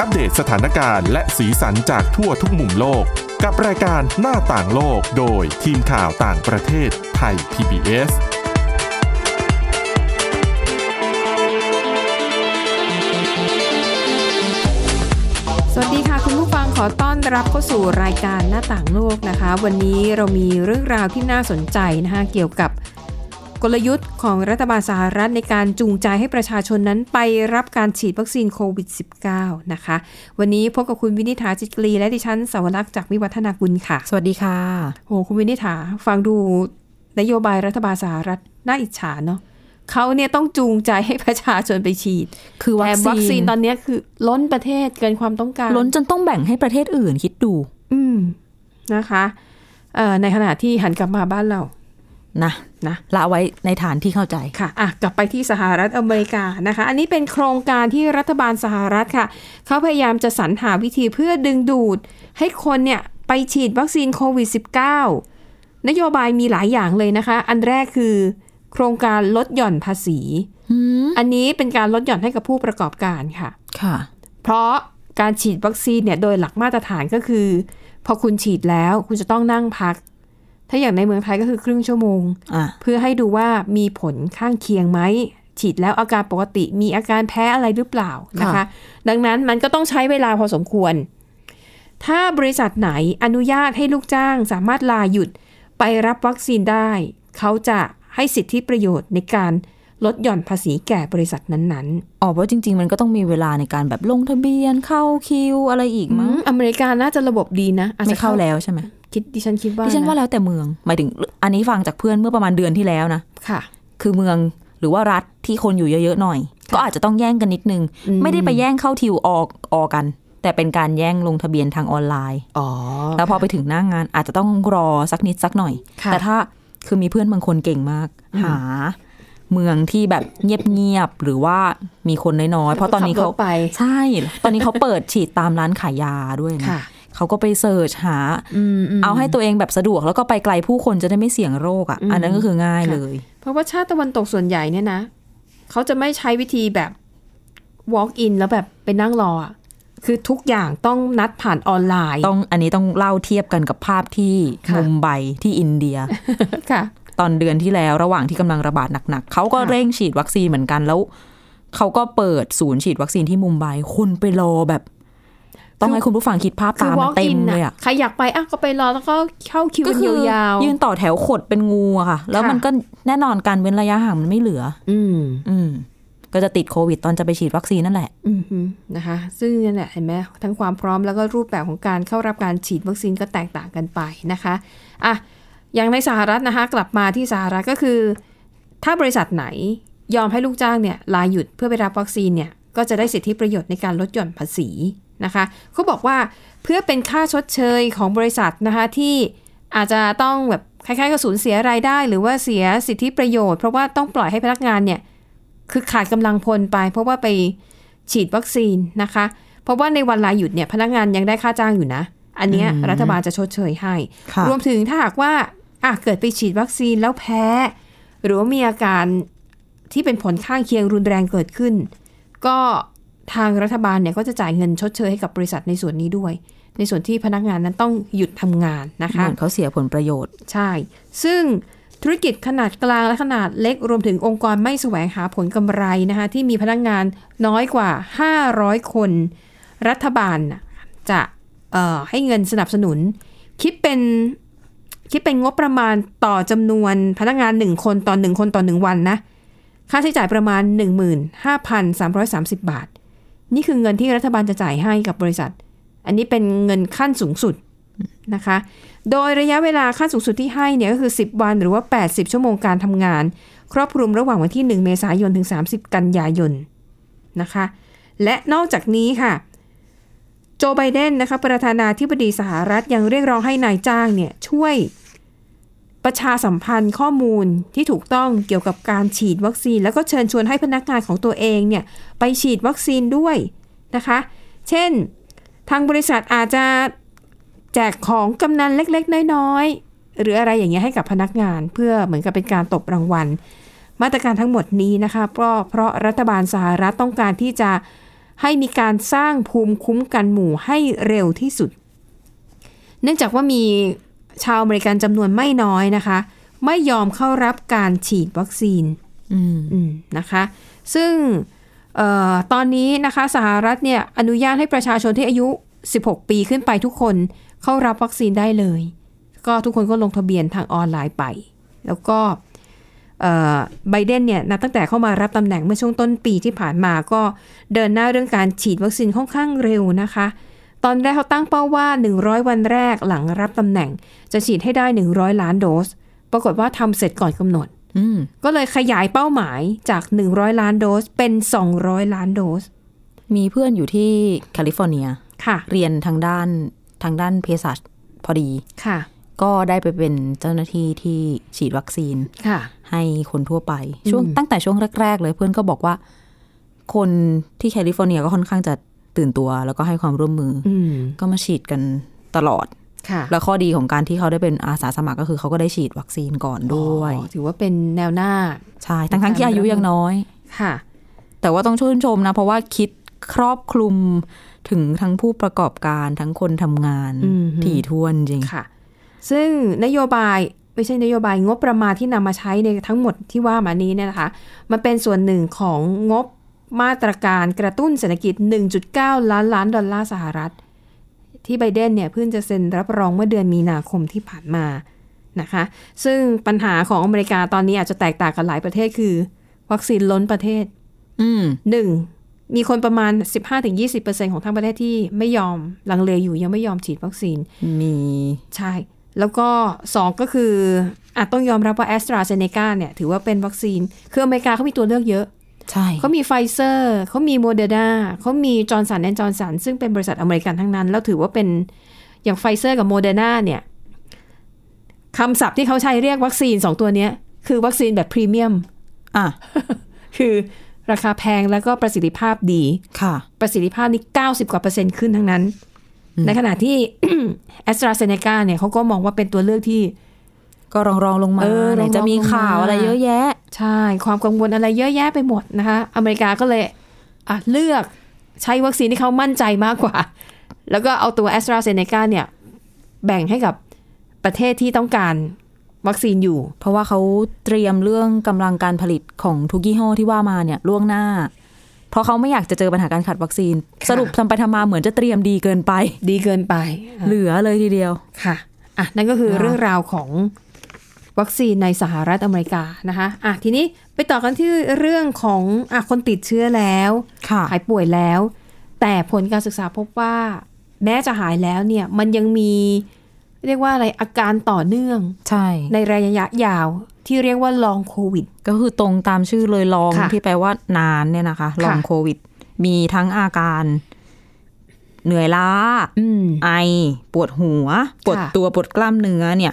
อัปเดตสถานการณ์และสีสันจากทั่วทุกมุมโลก กับรายการหน้าต่างโลกโดยทีมข่าวต่างประเทศไทย PBS สวัสดีค่ะคุณผู้ฟังขอต้อนรับเข้าสู่รายการหน้าต่างโลกนะคะ วันนี้เรามีเรื่องราวที่น่าสนใจนะคะเกี่ยวกับ กลยุทธ์ของรัฐบาลสหรัฐในการจูงใจให้ประชาชนนั้นไปรับการฉีดวัคซีนโควิด -19 นะคะ วันนี้พบกับคุณวินิษฐาจิตกรีและดิฉันสาวรักษ์จากวิวัฒนากุลค่ะ สวัสดีค่ะโหคุณวินิษฐาฟังดูนโยบายรัฐบาลสหรัฐน่าอิจฉาเนาะเขาเนี่ยต้องจูงใจให้ประชาชนไปฉีด คือวัแถคมวัคซีซีนนตอนเนี้ยคือล้นประเทศเกินความต้องการ ล้นจนต้องแบ่งให้ประเทศอื่นคิดดู อืมนะคะเอ่อในขณะที่หันกลับมาบ้านเรา นะนะละไว้ในฐานที่เข้าใจค่ะอะกลับไปที่สหรัฐอเมริกานะคะ อันนี้เป็นโครงการที่รัฐบาลสหรัฐค่ะ เขาพยายามจะสรรหาวิธีเพื่อดึงดูด ให้คนเนี่ยไปฉีดวัคซีนโควิด -19 นโยบายมีหลายอย่างเลยนะคะ อันแรกคือโครงการลดหย่อนภาษี อันนี้เป็นการลดหย่อนให้กับผู้ประกอบการค่ะ ค่ะ เพราะการฉีดวัคซีนเนี่ยโดยหลักมาตรฐานก็คือ พอคุณฉีดแล้วคุณจะต้องนั่งพัก ถ้าอย่างในเมืองไทยก็คือครึ่งชั่วโมงอะเพื่อให้ดูว่ามีผลข้างเคียงไหม ฉีดแล้วอาการปกติมีอาการแพ้อะไรหรือเปล่านะคะ ดังนั้นมันก็ต้องใช้เวลาพอสมควร ถ้าบริษัทไหนอนุญาตให้ลูกจ้างสามารถลาหยุดไปรับวัคซีนได้ เขาจะให้สิทธิประโยชน์ในการลดหย่อนภาษีแก่บริษัทนั้นอ๋อเพราะจริง ๆ มันก็ต้องมีเวลาในการแบบลงทะเบียนเข้าคิวอะไรอีกๆมั้งอืมอเมริกาน่าจะระบบดีนะอจไม่จะเข้าแล้วใช่ไหม คิดดิฉันคิดว่าดิฉันว่านะแล้วแต่เมือง หมายถึง อันนี้ฟังจากเพื่อนเมื่อประมาณเดือนที่แล้วนะค่ะ คือเมืองหรือว่ารัฐที่คนอยู่เยอะๆหน่อย ก็อาจจะต้องแย่งกันนิดนึงอืมไม่ได้ไปแย่งเข้าทิวออกออกัน แต่เป็นการแย่งลงทะเบียนทางออนไลน์อ๋อแล้วพอไปถึงหน้างงานอาจจะต้องรอสักนิดสักหน่อยค่ะแต่ถ้าคือมีเพื่อนบางคนเก่งมาก หาเมืองที่แบบเงียบๆหรือว่ามีคนน้อยๆ เพราะตอนนี้เขาขับรถไป ใช่ ตอนนี้เขาเปิดฉีดตามร้านขายยาด้วยนะค่ะ เขาก็ไปเสิร์ชหาอืมมเอาให้ตัวเองแบบสะดวก แล้วก็ไปไกลผู้คนจะได้ไม่เสี่ยงโรคอะอืมอันนั้นก็คือง่ายค่ะเลย เพราะว่าชาติตะวันตกส่วนใหญ่เนี่ยนะเขาจะไม่ใช้วิธีแบบ walk in แล้วแบบไปนั่งรออะคือทุกอย่างต้องนัดผ่านออนไลน์ ต้องอันนี้ต้องเล่าเทียบกันกับภาพที่ค่ะมุมไบที่อินเดียค่ะ ตอนเดือนที่แล้วระหว่างที่กำลังระบาดหนักๆเขาก็ค่ะเร่งฉีดวัคซีนเหมือนกันแล้วเขาก็เปิดศูนย์ฉีดวัคซีนที่มุมไบคนไปรอแบบ ต้องให้คุณผู้ฟังคิดภาพคือตามมัน walk เต็ม in เลยอะใครอยากไปอะก็ไปรอแล้วก็เข้าคิวก็กันคือยาวยืนต่อแถวขดเป็นงูอะค่ะ แล้วค่ะมันก็แน่นอนการเว้นระยะห่างมันไม่เหลือๆอืมอืมก็จะติดโควิดตอนจะไปฉีดวัคซีนนั่นแหละอืมฮึนะคะ ซึ่งนั่นแหละเห็นไหมทั้งความพร้อมแล้วก็รูปแบบของการเข้ารับการฉีดวัคซีนก็แตกต่างกันไปนะคะอะอย่างในสหรัฐนะคะ กลับมาที่สหรัฐก็คือ ถ้าบริษัทไหนยอมให้ลูกจ้างเนี่ยลาหยุดเพื่อไปรับวัคซีนเนี่ยก็จะได้สิทธิประโยชน์ในการลดหย่อนภาษี นะคะเขาบอกว่าเพื่อเป็นค่าชดเชยของบริษัทนะคะที่อาจจะต้องแบบคล้ายๆกับสูญเสียรายได้ หรือว่าเสียสิทธิประโยชน์ เพราะว่าต้องปล่อยให้พนักงานเนี่ยคือขาดกำลังพลไป เพราะว่าไปฉีดวัคซีนนะคะ เพราะว่าในวันลาหยุดเนี่ยพนักงานยังได้ค่าจ้างอยู่นะ อันเนี้ยอืมรัฐบาลจะชดเชยให้ค่ะรวมถึงถ้าหากว่าอะเกิดไปฉีดวัคซีนแล้วแพ้ หรือว่ามีอาการที่เป็นผลข้างเคียงรุนแรงเกิดขึ้น ก็ ทางรัฐบาลเนี่ยก็จะจ่ายเงินชดเชยให้กับบริษัทในส่วนนี้ด้วย ในส่วนที่พนักงานนั้นต้องหยุดทำงานนะคะเหมือนเขาเสียผลประโยชน์ใช่ ซึ่งธุรกิจขนาดกลางและขนาดเล็กรวมถึงองค์กรไม่แสวงหาผลกำไรนะคะที่มีพนักงานน้อยกว่า 500 คน รัฐบาลน่ะจะเอ่อให้เงินสนับสนุน คิดเป็นคิดเป็นงบประมาณต่อจำนวนพนักงาน 1 คนต่อ 1 คนต่อ 1 วันนะ ค่าใช้จ่ายประมาณ 15,330 บาท นี่คือเงินที่รัฐบาลจะจ่ายให้กับบริษัท อันนี้เป็นเงินขั้นสูงสุดนะคะ โดยระยะเวลาขั้นสูงสุดที่ให้เนี่ยก็คือ 10 วันหรือว่า 80 ชั่วโมงการทำงาน ครอบคลุมระหว่างวันที่ 1 เมษายนถึง 30 กันยายนนะคะ และนอกจากนี้ค่ะ โจไบเดนนะคะประธานาธิบดีสหรัฐยังเรียกร้องให้นายจ้างเนี่ยช่วย ประชาสัมพันธ์ข้อมูลที่ถูกต้องเกี่ยวกับการฉีดวัคซีน แล้วก็เชิญชวนให้พนักงานของตัวเองเนี่ยไปฉีดวัคซีนด้วยนะคะ เช่น ทางบริษัทอาจจะแจกของกำนันเล็ก ๆ น้อยๆหรืออะไรอย่างเงี้ยให้กับพนักงานเพื่อเหมือนกับเป็นการตบรางวัล มาตรการทั้งหมดนี้นะคะเพราะเพราะรัฐบาลสหรัฐต้องการที่จะให้มีการสร้างภูมิคุ้มกันหมู่ให้เร็วที่สุด เนื่องจากว่ามี ชาวอเมริกันจำนวนไม่น้อยนะคะ ไม่ยอมเข้ารับการฉีดวัคซีนอืมอืมนะคะ ซึ่งเออตอนนี้นะคะสหรัฐเนี่ยอนุญาตให้ประชาชนที่อายุ 16 ปีขึ้นไปทุกคนเข้ารับวัคซีนได้เลย ก็ทุกคนก็ลงทะเบียนทางออนไลน์ไป แล้วก็ไบเดนเนี่ยนะตั้งแต่เข้ามารับตำแหน่งเมื่อช่วงต้นปีที่ผ่านมาก็เดินหน้าเรื่องการฉีดวัคซีนค่อนข้างเร็วนะคะ ตอนแรกเขาตั้งเป้าว่า 100 วันแรกหลังรับตำแหน่ง จะฉีดให้ได้ 100 ล้านโดส ปรากฏว่าทำเสร็จก่อนกำหนดอืมก็เลยขยายเป้าหมายจาก 100 ล้านโดสเป็น 200 ล้านโดส มีเพื่อนอยู่ที่แคลิฟอร์เนียค่ะเรียนทางด้านทางด้านเภสัชพอดีค่ะ ก็ได้ไปเป็นเจ้าหน้าที่ที่ฉีดวัคซีนค่ะ ให้คนทั่วไปช่วงอืมตั้งแต่ช่วงแรก ๆ เลยเพื่อนก็บอกว่า คนที่แคลิฟอร์เนียก็ค่อนข้างจะ ตื่นตัว แล้วก็ให้ความร่วมมือออืมก็มาฉีดกันตลอดค่ะแล้วข้อดีของการที่เขาได้เป็นอาสาสมัครก็คือเขาก็ได้ฉีดวัคซีนก่อนด้วยอ๋อถือว่าเป็นแนวหน้า ใช่ทั้งทั้งๆที่อายุยังน้อยค่ะ แต่ว่าต้องชื่นชมนะ เพราะว่าคิดครอบคลุมถึงทั้งผู้ประกอบการทั้งคนทำงานอืมถี่ถ้วนจริงค่ะ ซึ่งนโยบายไม่ใช่นโยบายงบประมาณที่นำมาใช้ในทั้งหมดที่ว่ามานี้เนี่ยนะคะ มันเป็นส่วนหนึ่งของงบ มาตรการกระตุ้นเศรษฐกิจ 1.9 ล้านล้านดอลลาร์สหรัฐ ที่ไบเดนเนี่ยเพิ่งจะเซ็นรับรองเมื่อเดือนมีนาคมที่ผ่านมานะคะ ซึ่งปัญหาของอเมริกาตอนนี้อาจจะแตกต่างกันหลายประเทศคือ วัคซีนล้นประเทศอืมหนึ่งมีคนประมาณ 15-20%ของทั้งประเทศที่ไม่ยอมลังเลอยู่ยังไม่ยอมฉีดวัคซีน มีใช่ แล้วก็สองก็คืออาจต้องยอมรับว่าแอสตราเซเนกาเนี่ย ถือว่าเป็นวัคซีน คืออเมริกาเขามีตัวเลือกเยอะ ใช่เขามีไฟเซอร์เขามีโมเดอร์นาเขามี Johnson & Johnson ซึ่งเป็นบริษัทอเมริกันทั้งนั้น แล้วถือว่าเป็นอย่างไฟเซอร์กับโมเดอร์นาเนี่ยคำศัพท์ที่เขาใช้เรียกวัคซีนสองตัวเนี้ยคือวัคซีนแบบพรีเมียมอะคือราคาแพงแล้วก็ประสิทธิภาพดีค่ะ ประสิทธิภาพนี่90กว่าเปอร์เซ็นต์ขึ้นทั้งนั้น ในขณะที่แอสตราเซเนกาเนี่ยเขาก็มองว่าเป็นตัวเลือกที่ ก็รองรองๆลงมาเออไหนจะมีรองๆลงมาข่าวอะไรเยอะแยะ ใช่ ความกังวลอะไรเยอะแยะไปหมดนะคะ อเมริกาก็เลยอะเลือกใช้วัคซีนที่เขามั่นใจมากกว่า แล้วก็เอาตัวแอสตราเซเนกาเนี่ย แบ่งให้กับประเทศที่ต้องการวัคซีนอยู่ เพราะว่าเขาเตรียมเรื่องกำลังการผลิตของทุกยี่ห้อที่ว่ามาเนี่ยล่วงหน้า เพราะเขาไม่อยากจะเจอปัญหาการขาดวัคซีนค่ะสรุปทำไปทำมาเหมือนจะเตรียมดีเกินไป ดีเกินไปอะเหลือเลยทีเดียวค่ะอะนั่นก็คือนะคะเรื่องราวของ วัคซีนในสหรัฐอเมริกานะคะอะทีนี้ไปต่อกันที่เรื่องของอะคนติดเชื้อแล้วค่ะหายป่วยแล้ว แต่ผลการศึกษาพบว่าแม้จะหายแล้วเนี่ยมันยังมีเรียกว่าอะไรอาการต่อเนื่องใช่ในระยะยาวที่เรียกว่าลองโควิด ก็คือตรงตามชื่อเลยลองค่ะที่แปลว่านานเนี่ยนะคะลองค่ะโควิด มีทั้งอาการ เหนื่อยล้าอืมไอ ปวดหัว ปวดค่ะตัวปวดกล้ามเนื้อเนี่ย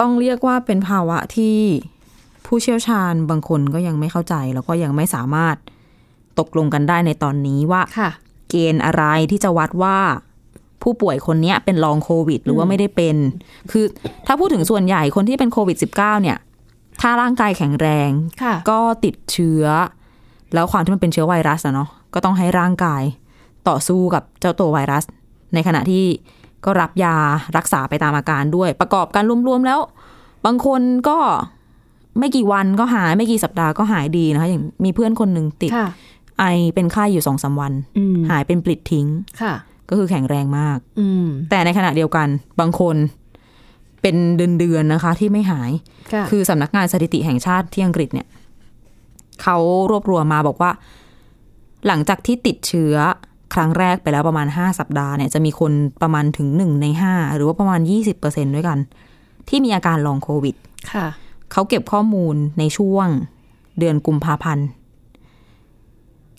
ต้องเรียกว่าเป็นภาวะที่ผู้เชี่ยวชาญบางคนก็ยังไม่เข้าใจ แล้วก็ยังไม่สามารถตกลงกันได้ในตอนนี้ว่าค่ะเกณฑ์อะไรที่จะวัดว่าผู้ป่วยคนเนี้ยเป็นลองโควิด หรือว่าไม่ได้เป็น คือถ้าพูดถึงส่วนใหญ่คนที่เป็นโควิด -19 เนี่ย ถ้าร่างกายแข็งแรงค่ะก็ติดเชื้อ แล้วความที่มันเป็นเชื้อไวรัสอะเนาะก็ต้องให้ร่างกายต่อสู้กับเจ้าตัวไวรัส ในขณะที่ ก็รับยารักษาไปตามอาการด้วย ประกอบกันรวมๆแล้ว บางคนก็ไม่กี่วันก็หายไม่กี่สัปดาห์ก็หายดีนะคะอย่างมีเพื่อนคนหนึ่งติดค่ะไอเป็นไข้อยู่สองสามวันอืมหายเป็นปลิดทิ้งค่ะ ก็คือแข็งแรงมาก อืมแต่ในขณะเดียวกันบางคนเป็นเดือนๆนะคะ ที่ไม่หายค่ะคือสำนักงานสถิติแห่งชาติที่อังกฤษเนี่ยเขารวบรวมมาบอกว่า หลังจากที่ติดเชื้อค รั้งแรกไปแล้วประมาณ 5 สัปดาห์เนี่ยจะมีคนประมาณถึง 1 ใน 5 หรือว่าประมาณ 20%ด้วยกัน ที่มีอาการลองโควิด ค่ะ เขาเก็บข้อมูลในช่วงเดือนกุมภาพันธ์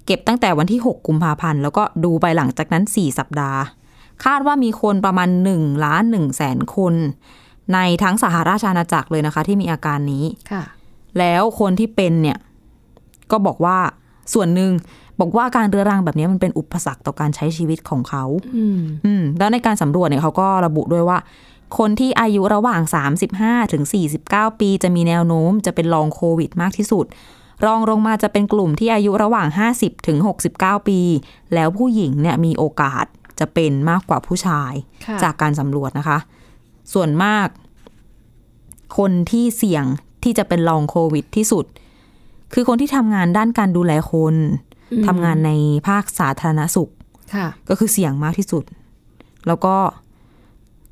เก็บตั้งแต่วันที่ 6 กุมภาพันธ์ แล้วก็ดูไปหลังจากนั้น 4 สัปดาห์ คาดว่ามีคนประมาณ1ล้าน1แสนคน ในทั้งสหราชอาณาจักรเลยนะคะ ที่มีอาการนี้ ค่ะ แล้วคนที่เป็นเนี่ยก็บอกว่าส่วนหนึ่ง บอกว่าอาการเรื้อรังแบบนี้มันเป็นอุปสรรคต่อการใช้ชีวิตของเขาอืมอืมแล้วในการสำรวจเนี่ยเขาก็ระบุด้วยว่า คนที่อายุระหว่าง 35ถึง49 ปี จะมีแนวโน้มจะเป็นลองโควิดมากที่สุด รองลงมาจะเป็นกลุ่มที่อายุระหว่าง 50ถึง69 ปี แล้วผู้หญิงเนี่ยมีโอกาสจะเป็นมากกว่าผู้ชายค่ะจากการสำรวจนะคะ ส่วนมาก คนที่เสี่ยงที่จะเป็นลองโควิดที่สุด คือคนที่ทำงานด้านการดูแลคน ทำงานในภาคสาธารณสุขค่ะก็คือเสี่ยงมากที่สุด แล้วก็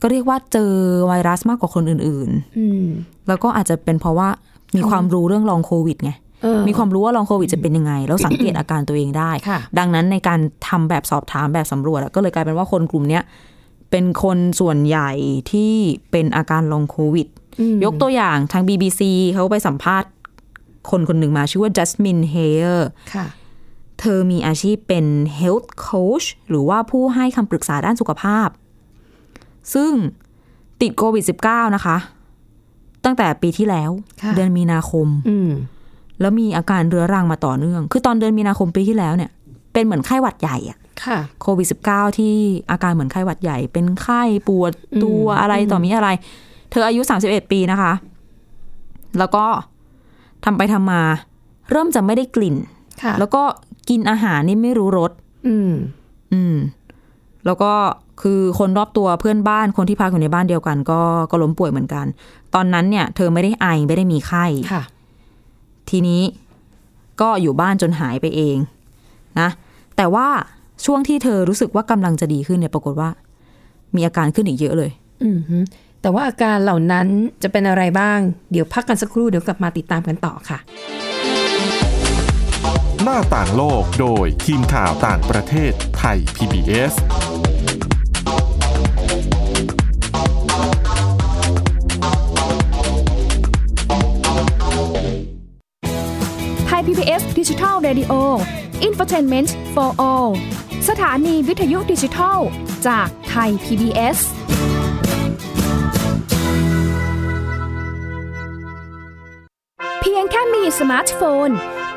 ก็เรียกว่าเจอไวรัสมากกว่าคนอื่นอืมๆแล้วก็อาจจะเป็นเพราะว่ามีความรู้เรื่องลองโควิดไงเออมีความรู้ว่าลองโควิดจะเป็นยังไง แล้วสังเกตอาการตัวเองได้ค่ะดังนั้นในการทำแบบสอบถามแบบสำรวจอะก็เลยกลายเป็นว่าคนกลุ่มเนี้ยเป็นคนส่วนใหญ่ที่เป็นอาการ long COVID อืมยกตัวอย่างทาง BBC เขาไปสัมภาษณ์คนคนหนึ่งมาชื่อว่าจัสมินเฮเยอร์ค่ะ เธอมีอาชีพเป็น health coach หรือว่าผู้ให้คำปรึกษาด้านสุขภาพ ซึ่งติดโควิด -19 นะคะ ตั้งแต่ปีที่แล้วค่ะเดือนมีนาคมอืมแล้วมีอาการเรื้อรังมาต่อเนื่อง คือตอนเดือนมีนาคมปีที่แล้วเนี่ย เป็นเหมือนไข้หวัดใหญ่อะค่ะโควิด -19 ที่อาการเหมือนไข้หวัดใหญ่ เป็นไข้ปวดตัวอืมอะไรต่อมีอะไร เธออายุ 31 ปีนะคะ แล้วก็ทำไปทำมา เริ่มจะไม่ได้กลิ่นค่ะแล้วก็ กินอาหารนี่ไม่รู้รสอืม อืม แล้วก็คือคนรอบตัวเพื่อนบ้านคนที่พักอยู่ในบ้านเดียวกัน ก็ก็ล้มป่วยเหมือนกัน ตอนนั้นเนี่ย เธอไม่ได้ไอไม่ได้มีไข้ค่ะ ทีนี้ก็อยู่บ้านจนหายไปเองนะแต่ว่าช่วงที่เธอรู้สึกว่ากำลังจะดีขึ้นเนี่ย ปรากฏว่า มีอาการขึ้นอีกเยอะเลย อืมฮึแต่ว่าอาการเหล่านั้นจะเป็นอะไรบ้าง เดี๋ยวพักกันสักครู่เดี๋ยวกลับมาติดตามกันต่อค่ะ หน้าต่างโลกโดยทีมข่าวต่างประเทศไทย PBS ไทย PBS ดิจิทัล Radio Infotainment for All สถานีวิทยุดิจิทัล จากไทย PBS เพียงแค่มีสมาร์ทโฟน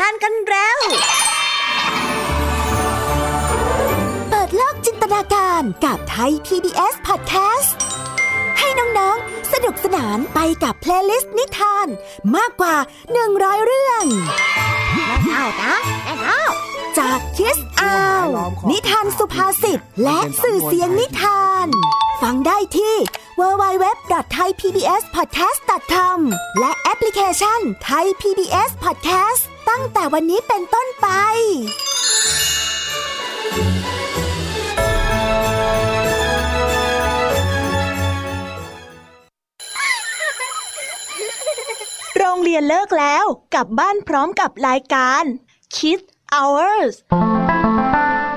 ทานกันแล้ว เปิดโลกจินตนาการกับไทย PBS Podcast ให้น้องๆ สนุกสนานไปกับ playlist นิทาน มากกว่า 100 เรื่องแม่เท่านะแม่เท่าจากคิสอาว นิทานสุภาษิตและสื่อเสียงนิทาน ฟังได้ที่ www.thaipbspodcast.com และแอปพลิเคชัน Thai PBS Podcast ตั้งแต่วันนี้เป็นต้นไป โรงเรียนเลิกแล้วกลับบ้านพร้อมกับรายการ Kids Hours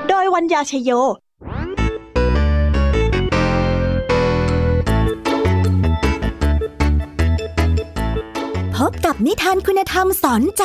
โดยวัญญาชยโยพบกับนิทานคุณธรรมสอนใจ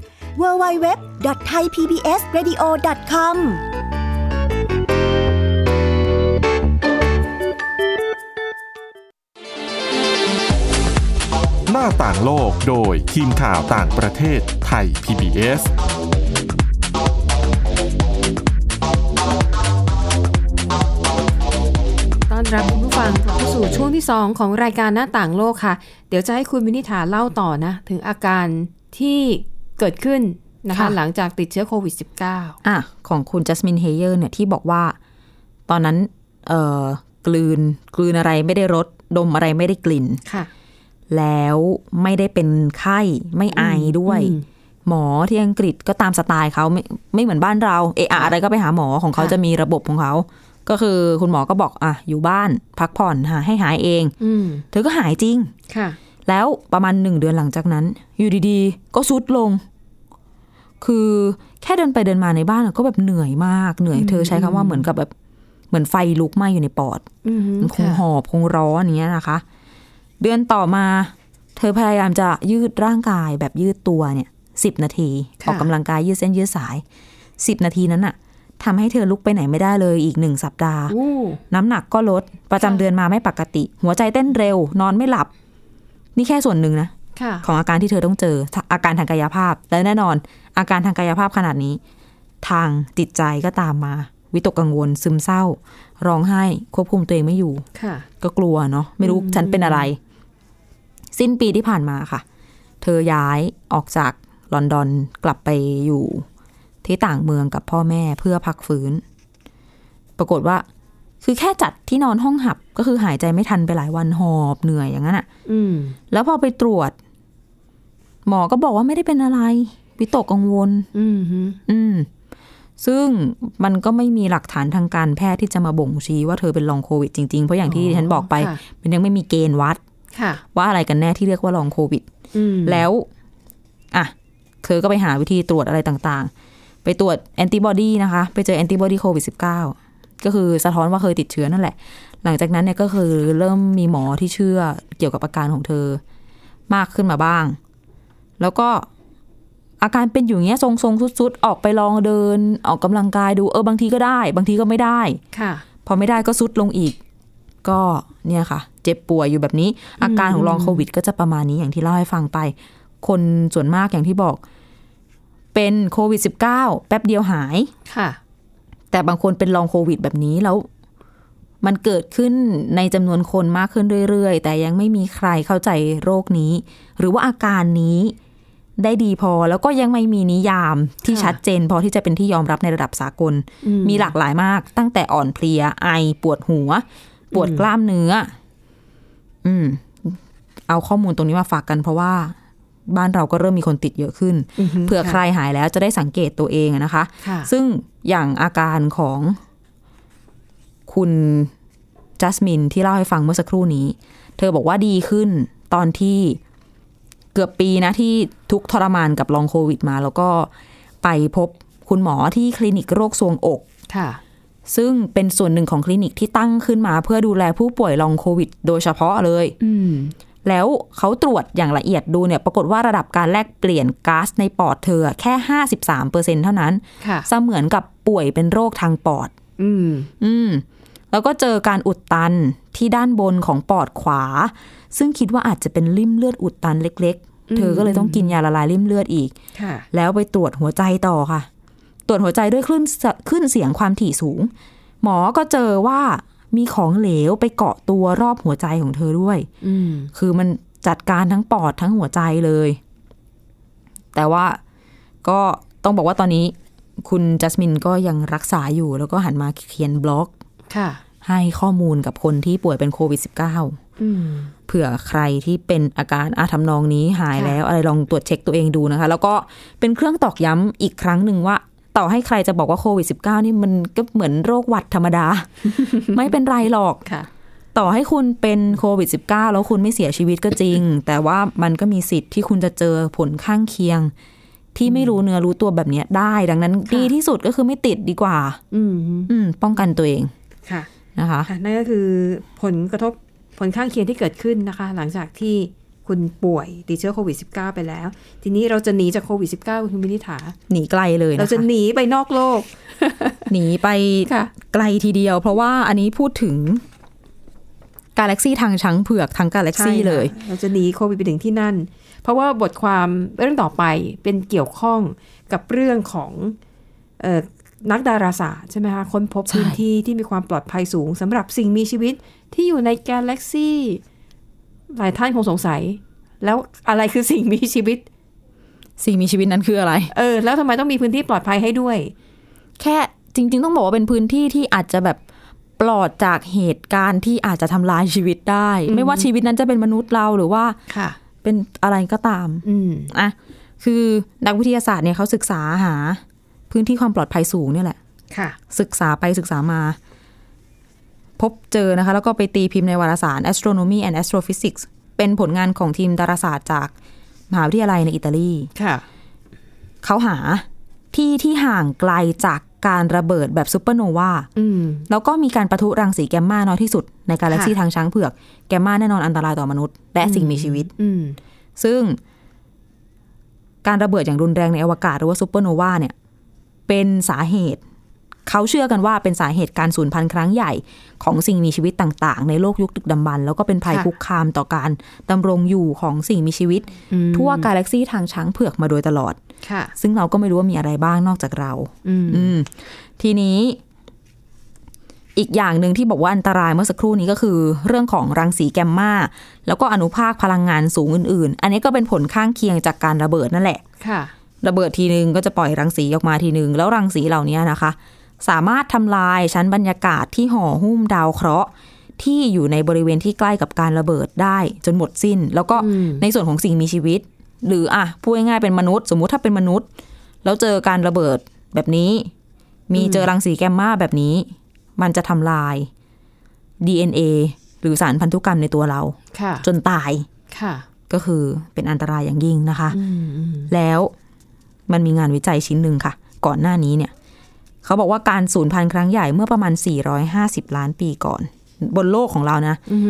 www.thaipbsradio.com หน้าต่างโลกโดยทีมข่าวต่างประเทศไทย PBS ต้อนรับคุณผู้ฟังเข้าสู่ช่วงที่ 2 ของรายการหน้าต่างโลกค่ะ เดี๋ยวจะให้คุณวินิษฐาเล่าต่อนะ ถึงอาการที่ เกิดขึ้นนะคะค่ะหลังจากติดเชื้อโควิด -19 อะของคุณจัสมินเฮเยอร์เนี่ยที่บอกว่า ตอนนั้นเอ่อกลืนกลืนอะไรไม่ได้รสดมอะไรไม่ได้กลิ่นค่ะ แล้วไม่ได้เป็นไข้ไม่ไอด้วยอืมหมอที่อังกฤษก็ตามสไตล์เขาไม่ไม่เหมือนบ้านเราเอะอะอะไรก็ไปหาหมอของเขาค่ะจะมีระบบของเขาก็คือคุณหมอก็บอกอะอยู่บ้าน พักผ่อนหาให้หายเองอืมเธอก็หายจริงค่ะ แล้วประมาณหนึ่งเดือนหลังจากนั้น อยู่ดีๆ ก็ซุดลง คือแค่เดินไปเดินมาในบ้านอะก็แบบเหนื่อยมากเหนื่อยเธอใช้คำว่าเหมือนกับแบบเหมือนไฟลุกไหม้อยู่ในปอดอืมมันคงค่ะหอบคงร้อนอย่างเงี้ยนะคะ เดือนต่อมา เธอพยายามจะยืดร่างกายแบบยืดตัวเนี่ยสิบนาทีค่ะออกกำลังกายยืดเส้นยืดสายสิบนาทีนั้นอะทำให้เธอลุกไปไหนไม่ได้เลยอีกหนึ่งสัปดาห์อู้น้ำหนักก็ลดประจำค่ะเดือนมาไม่ปกติ หัวใจเต้นเร็ว นอนไม่หลับ นี่แค่ส่วนหนึ่งนะค่ะของอาการที่เธอต้องเจออาการทางกายภาพและแน่นอน อาการทางกายภาพขนาดนี้ ทางจิตใจก็ตามมา วิตกกังวล ซึมเศร้า ร้องไห้ ควบคุมตัวเองไม่อยู่ค่ะก็กลัวเนาะไม่รู้อืมฉันเป็นอะไร สิ้นปีที่ผ่านมาค่ะ เธอย้ายออกจากลอนดอนกลับไปอยู่ที่ต่างเมืองกับพ่อแม่เพื่อพักฟื้น ปรากฏว่า คือแค่จัดที่นอนห้องหับ ก็คือหายใจไม่ทันไปหลายวันหอบเหนื่อยอย่างนั้นอะอืมแล้วพอไปตรวจ หมอก็บอกว่าไม่ได้เป็นอะไร วิตกกังวล อืมฮึอืมซึ่งมันก็ไม่มีหลักฐานทางการแพทย์ที่จะมาบ่งชี้ว่าเธอเป็นลองโควิดจริง ๆ เพราะอย่างที่ฉันบอกไปค่ะมันยังไม่มีเกณฑ์วัดค่ะว่าอะไรกันแน่ที่เรียกว่าลองโควิดอืมแล้วอะเธอก็ไปหาวิธีตรวจอะไรต่างๆ ไปตรวจแอนติบอดีนะคะ ไปเจอแอนติบอดีโควิด -19 ก็คือสะท้อนว่าเคยติดเชื้อนั่นแหละ หลังจากนั้นเนี่ยก็คือเริ่มมีหมอที่เชื่อเกี่ยวกับอาการของเธอ มากขึ้นมาบ้าง แล้วก็ อาการเป็นอยู่อย่างเงี้ยทรงๆสุดๆ ออกไปลองเดิน ออกกำลังกายดูเออบางทีก็ได้ บางทีก็ไม่ได้ค่ะ พอไม่ได้ก็ซุดลงอีก ก็เนี่ยค่ะ เจ็บป่วยอยู่แบบนี้ อาการของลองโควิด ก็จะประมาณนี้อย่างที่เล่าให้ฟังไป คนส่วนมากอย่างที่บอก เป็นโควิด -19 แป๊บเดียวหายค่ะ แต่บางคนเป็นลองโควิด แบบนี้แล้วมันเกิดขึ้นในจำนวนคนมากขึ้นเรื่อยๆ แต่ยังไม่มีใครเข้าใจโรคนี้ หรือว่าอาการนี้ ได้ดีพอแล้วก็ยังไม่มีนิยามที่ค่ะชัดเจน พอที่จะเป็นที่ยอมรับในระดับสากลอืมีหลากหลายมาก ตั้งแต่อ่อนเพลีย ไอปวดหัว ปวดกล้ามเนื้อ อืม เอาข้อมูลตรงนี้มาฝากกันเพราะว่าบ้านเราก็เริ่มมีคนติดเยอะขึ้นอืฮึเผื่อใครหายแล้วจะได้สังเกตตัวเองอะนะคะค่ะซึ่งอย่างอาการของคุณจัสมินที่เล่าให้ฟังเมื่อสักครู่นี้ เธอบอกว่าดีขึ้นตอนที่ เกือบปีนะที่ทุกข์ทรมานกับลองโควิดมา แล้วก็ไปพบคุณหมอที่คลินิกโรคทรวงอกค่ะ ซึ่งเป็นส่วนหนึ่งของคลินิกที่ตั้งขึ้นมาเพื่อดูแลผู้ป่วยลองโควิด โดยเฉพาะเลยอืมแล้วเขาตรวจอย่างละเอียดดูเนี่ยปรากฏว่าระดับการแลกเปลี่ยนก๊าซในปอดเธอ แค่53%เท่านั้นค่ะเสมือนกับป่วยเป็นโรคทางปอด อืม อืม แล้วก็เจอการอุดตันที่ด้านบนของปอดขวา ซึ่งคิดว่าอาจจะเป็นริ่มเลือดอุดตันเล็กอืมๆเธอก็เลยต้องกินยาละลายริ่มเลือดอีกค่ะแล้วไปตรวจหัวใจต่อค่ะ ตรวจหัวใจด้วยคลื่นสคลื่นเสียงความถี่สูง หมอก็เจอว่ามีของเหลวไปเกาะตัวรอบหัวใจของเธอด้วยอืมคือมันจัดการทั้งปอดทั้งหัวใจเลย แต่ว่าก็ต้องบอกว่าตอนนี้ คุณจัสมินก็ยังรักษาอยู่แล้วก็หันมาเขียนบล็อกค่ะ ให้ข้อมูลกับคนที่ป่วยเป็นโควิด -19 อืมเผื่อใครที่เป็นอาการอาทำนองนี้หายค่ะแล้วอะไรลองตรวจเช็คตัวเองดูนะคะ แล้วก็เป็นเครื่องตอกย้ำอีกครั้งหนึ่งว่า ต่อให้ใครจะบอกว่าโควิด -19 นี่มันก็เหมือนโรคหวัดธรรมดา ไม่เป็นไรหรอกค่ะต่อให้คุณเป็นโควิด -19 แล้วคุณไม่เสียชีวิตก็จริง แต่ว่ามันก็มีสิทธิ์ที่คุณจะเจอผลข้างเคียง ที่ไม่รู้เนื้อรู้ตัวแบบเนี้ยได้ ดังนั้นค่ะดีที่สุดก็คือไม่ติดดีกว่า อืมอืมป้องกันตัวเอง ค่ะนะคะค่ะนั่นก็คือผลกระทบผลข้างเคียงที่เกิดขึ้นนะคะ หลังจากที่คุณป่วยติดเชื้อโควิด -19 ไปแล้ว ทีนี้เราจะหนีจากโควิด -19 คุณวินิษฐาหนีไกลเลยเรานะจะคะหนีไปนอกโลก หนีไปค่ะไกลทีเดียว เพราะว่าอันนี้พูดถึงกาแล็กซี่ทางช้างเผือกทั้งกาแล็กซี่ใช่ค่ะเลย เราจะหนีโควิดไปถึงที่นั่น เพราะว่าบทความเรื่องต่อไปเป็นเกี่ยวข้องกับเรื่องของเออ นักดาราศาสตร์ใช่ไหมคะค้นพบใช่พื้นที่ที่มีความปลอดภัยสูงสำหรับสิ่งมีชีวิตที่อยู่ในกาแล็กซี่หลายท่านคงสงสัย แล้วอะไรคือสิ่งมีชีวิต สิ่งมีชีวิตนั้นคืออะไร เออ แล้วทำไมต้องมีพื้นที่ปลอดภัยให้ด้วย แค่จริง ๆ ต้องบอกว่าเป็นพื้นที่ที่อาจจะแบบปลอดจากเหตุการณ์ที่อาจจะทำลายชีวิตได้ ไม่ว่าชีวิตนั้นจะเป็นมนุษย์เราหรือว่าค่ะ เป็นอะไรก็ตาม อืมอะคือนักวิทยาศาสตร์เนี่ยเขาศึกษาหา พื้นที่ความปลอดภัยสูงเนี่ยแหละ ค่ะ ศึกษาไปศึกษามา พบเจอนะคะ แล้วก็ไปตีพิมพ์ในวารสาร Astronomy and Astrophysics เป็นผลงานของทีมดาราศาสตร์จากมหาวิทยาลัยในอิตาลี ค่ะ เขาหาที่ที่ห่างไกลจากการระเบิดแบบซูเปอร์โนวาอืมแล้วก็มีการประทุรังสีแกมมาน้อยที่สุดในกาแล็กซีค่ะทางช้างเผือก แกมมาแน่นอนอันตรายต่อมนุษย์ และสิ่งมีชีวิตอืมซึ่งการระเบิดอย่างรุนแรงในอวกาศหรือว่าซูเปอร์โนวาเนี่ย เป็นสาเหตุ เขาเชื่อกันว่าเป็นสาเหตุการสูญพันธุ์ครั้งใหญ่ของสิ่งมีชีวิตต่างๆ ในโลกยุคดึกดำบรรพ์แล้วก็เป็นภัยค่ะคุกคามต่อการดำรงอยู่ของสิ่งมีชีวิตอืมทั่วกาแล็กซีทางช้างเผือกมาโดยตลอดค่ะซึ่งเราก็ไม่รู้ว่ามีอะไรบ้างนอกจากเราอืมอืมทีนี้อีกอย่างหนึ่งที่บอกว่าอันตรายเมื่อสักครู่นี้ก็คือ เรื่องของรังสีแกมมาแล้วก็อนุภาคพลังงานสูงอื่น ๆ อันนี้ก็เป็นผลข้างเคียงจากการระเบิดนั่นแหละ ค่ะ ระเบิดทีนึงก็จะปล่อยรังสีออกมาทีนึง แล้วรังสีเหล่านี้นะคะ สามารถทำลายชั้นบรรยากาศที่ห่อหุ้มดาวเคราะห์ที่อยู่ในบริเวณที่ใกล้กับการระเบิดได้จนหมดสิ้น แล้วก็อืมในส่วนของสิ่งมีชีวิต หรืออะพูดง่ายๆเป็นมนุษย์ สมมุติถ้าเป็นมนุษย์ แล้วเจอการระเบิดแบบนี้ มีเจอรังสีแกมมาแบบนี้ มันจะทำลาย DNA หรือสารพันธุกรรมในตัวเราค่ะจนตายค่ะก็คือเป็นอันตรายอย่างยิ่งนะคะอืมอืมแล้ว มันมีงานวิจัยชิ้นหนึ่งค่ะ ก่อนหน้านี้เนี่ย เขาบอกว่าการสูญพันธุ์ครั้งใหญ่เมื่อประมาณ 450 ล้านปีก่อน บนโลกของเรานะอืม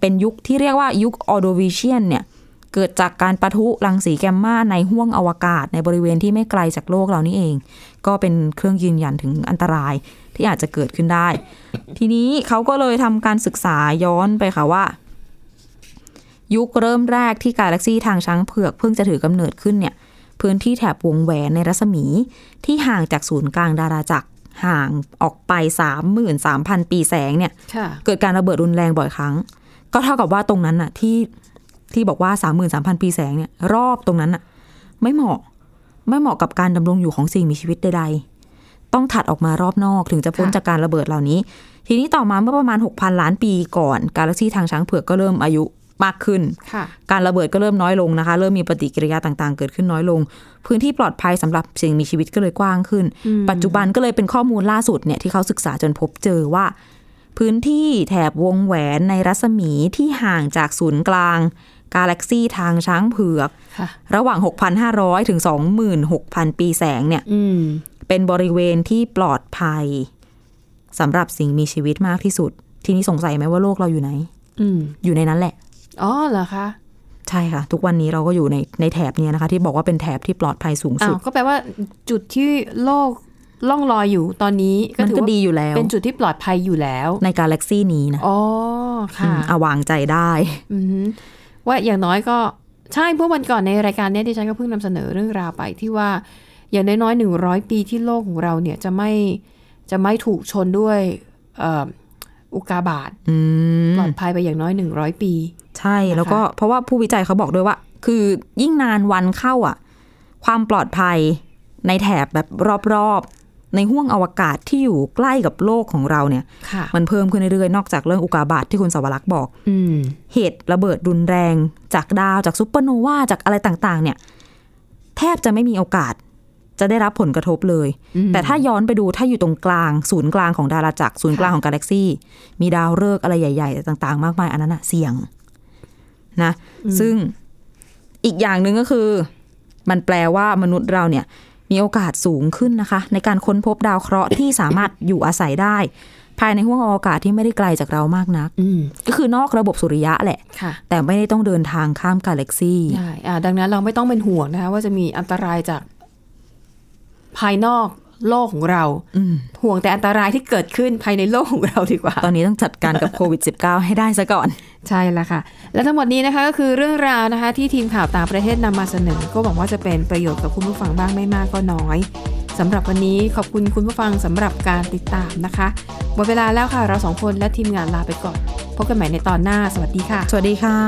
เป็นยุคที่เรียกว่ายุคออโดวิเชียนเนี่ยเกิดจากการปะทุรังสีแกมมาในห้วงอวกาศในบริเวณที่ไม่ไกลจากโลกเรานี่เอง ก็เป็นเครื่องยืนยันถึงอันตรายที่อาจจะเกิดขึ้นได้ ทีนี้เขาก็เลยทำการศึกษาย้อนไปค่ะว่า ยุคเริ่มแรกที่กาแล็กซีทางช้างเผือกเพิ่งจะถือกำเนิดขึ้นเนี่ย พื้นที่แถบวงแหวนในรัศมีที่ห่างจากศูนย์กลางดาราจักรห่างออกไป 33,000 ปีแสงเนี่ยค่ะเกิดการระเบิดรุนแรงบ่อยครั้ง ก็เท่ากับว่าตรงนั้นน่ะที่ที่บอกว่า 33,000 ปีแสงเนี่ยรอบตรงนั้นน่ะไม่เหมาะไม่เหมาะกับการดำรงอยู่ของสิ่งมีชีวิตใดๆ ต้องถัดออกมารอบนอกถึงจะพ้นค่ะจากการระเบิดเหล่านี้ ทีนี้ต่อมาเมื่อประมาณ 6,000 ล้านปีก่อน กาแล็กซีทางช้างเผือกก็เริ่มอายุ มากขึ้นค่ะการระเบิดก็เริ่มน้อยลงนะคะ เริ่มมีปฏิกิริยาต่างๆ เกิดขึ้นน้อยลง พื้นที่ปลอดภัยสำหรับสิ่งมีชีวิตก็เลยกว้างขึ้น ปัจจุบันก็เลยเป็นข้อมูลล่าสุดเนี่ยที่เขาศึกษาจนพบเจอว่า พื้นที่แถบวงแหวนในรัศมีที่ห่างจากศูนย์กลางกาแล็กซีทางช้างเผือกค่ะระหว่าง 6,500 ถึง 26,000 ปีแสงเนี่ยอืมเป็นบริเวณที่ปลอดภัยสำหรับสิ่งมีชีวิตมากที่สุด ทีนี้สงสัยไหมว่าโลกเราอยู่ไหนอืมอยู่ในนั้นแหละ อ๋อเหรอคะใช่ค่ะ ทุกวันนี้เราก็อยู่ในในแถบเนี้ยนะคะ ที่บอกว่าเป็นแถบที่ปลอดภัยสูงอ้าสุวดก็แปลว่าจุดที่โลกล่องลอยอยู่ตอนนี้ก็มันถือก็ว่าดีอยู่แล้ว เป็นจุดที่ปลอดภัยอยู่แล้ว ในกาแล็กซี่นี้นะอ๋อค่ะมเอาวางใจได้อือฮึว่าอย่างน้อยก็ใช่เพราะวันก่อนในรายการเนี้ยที่ฉันก็เพิ่งนำเสนอเรื่องราวไปที่ว่า อย่างน้อยๆหนึ่งร้อยปีที่โลกของเราเนี่ยจะไม่จะไม่ถูกชนด้วยเอ่ออุกกาบาตอืมปลอดภัยไปอย่างน้อยหนึ่งร้อยปี ใช่แล้วก็เพราะว่าผู้วิจัยเขาบอกด้วยว่า คือยิ่งนานวันเข้าอะ ความปลอดภัยในแถบแบบรอบๆ ในห้วงอวกาศที่อยู่ใกล้กับโลกของเราเนี่ยค่ะมันเพิ่มขึ้นเรื่อยๆ นอกจากเรื่องอุกกาบาตที่คุณสวรักษ์บอกอืมเหตุระเบิดรุนแรงจากดาวจากซุปเปอร์โนวาจากอะไรต่างๆ เนี่ย แทบจะไม่มีโอกาส จะได้รับผลกระทบเลยอืมแต่ถ้าย้อนไปดูถ้าอยู่ตรงกลาง ศูนย์กลางของดาราจักรศูนย์กลางของกาแล็กซี่ มีดาวฤกษ์อะไรใหญ่ ๆ ต่าง ๆ มากมายอันนั้นอะเสี่ยงนะ ซึ่งอีกอย่างหนึ่งก็คือ มันแปลว่ามนุษย์เราเนี่ย มีโอกาสสูงขึ้นนะคะ ในการค้นพบดาวเคราะห์ที่สามารถอยู่อาศัยได้ ภายในห้วงอวกาศที่ไม่ได้ไกลจากเรามากนักอืมก็คือนอกระบบสุริยะแหละค่ะแต่ไม่ได้ต้องเดินทางข้ามกาแล็กซี่ใช่อ่าดังนั้นเราไม่ต้องเป็นห่วงนะคะว่าจะมีอันตรายจาก ภายนอกโลกของเราอืมห่วงแต่อันตรายที่เกิดขึ้นภายในโลกของเราดีกว่า ตอนนี้ต้องจัดการกับโควิด -19 ให้ได้ซะก่อน ใช่แล้วค่ะ และทั้งหมดนี้นะคะก็คือเรื่องราวนะคะ ที่ทีมข่าวต่างประเทศนำมาเสนอ ก็หวังว่าจะเป็นประโยชน์กับคุณผู้ฟังบ้างไม่มากก็น้อยสำหรับวันนี้ขอบคุณคุณผู้ฟังสำหรับการติดตามนะคะหมดเวลาแล้วค่ะเราสองคนและทีมงานลาไปก่อนพบกันใหม่ในตอนหน้า สวัสดีค่ะ สวัสดีค่ะ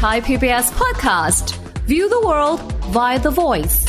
Thai PBS podcast. View the world via the voice.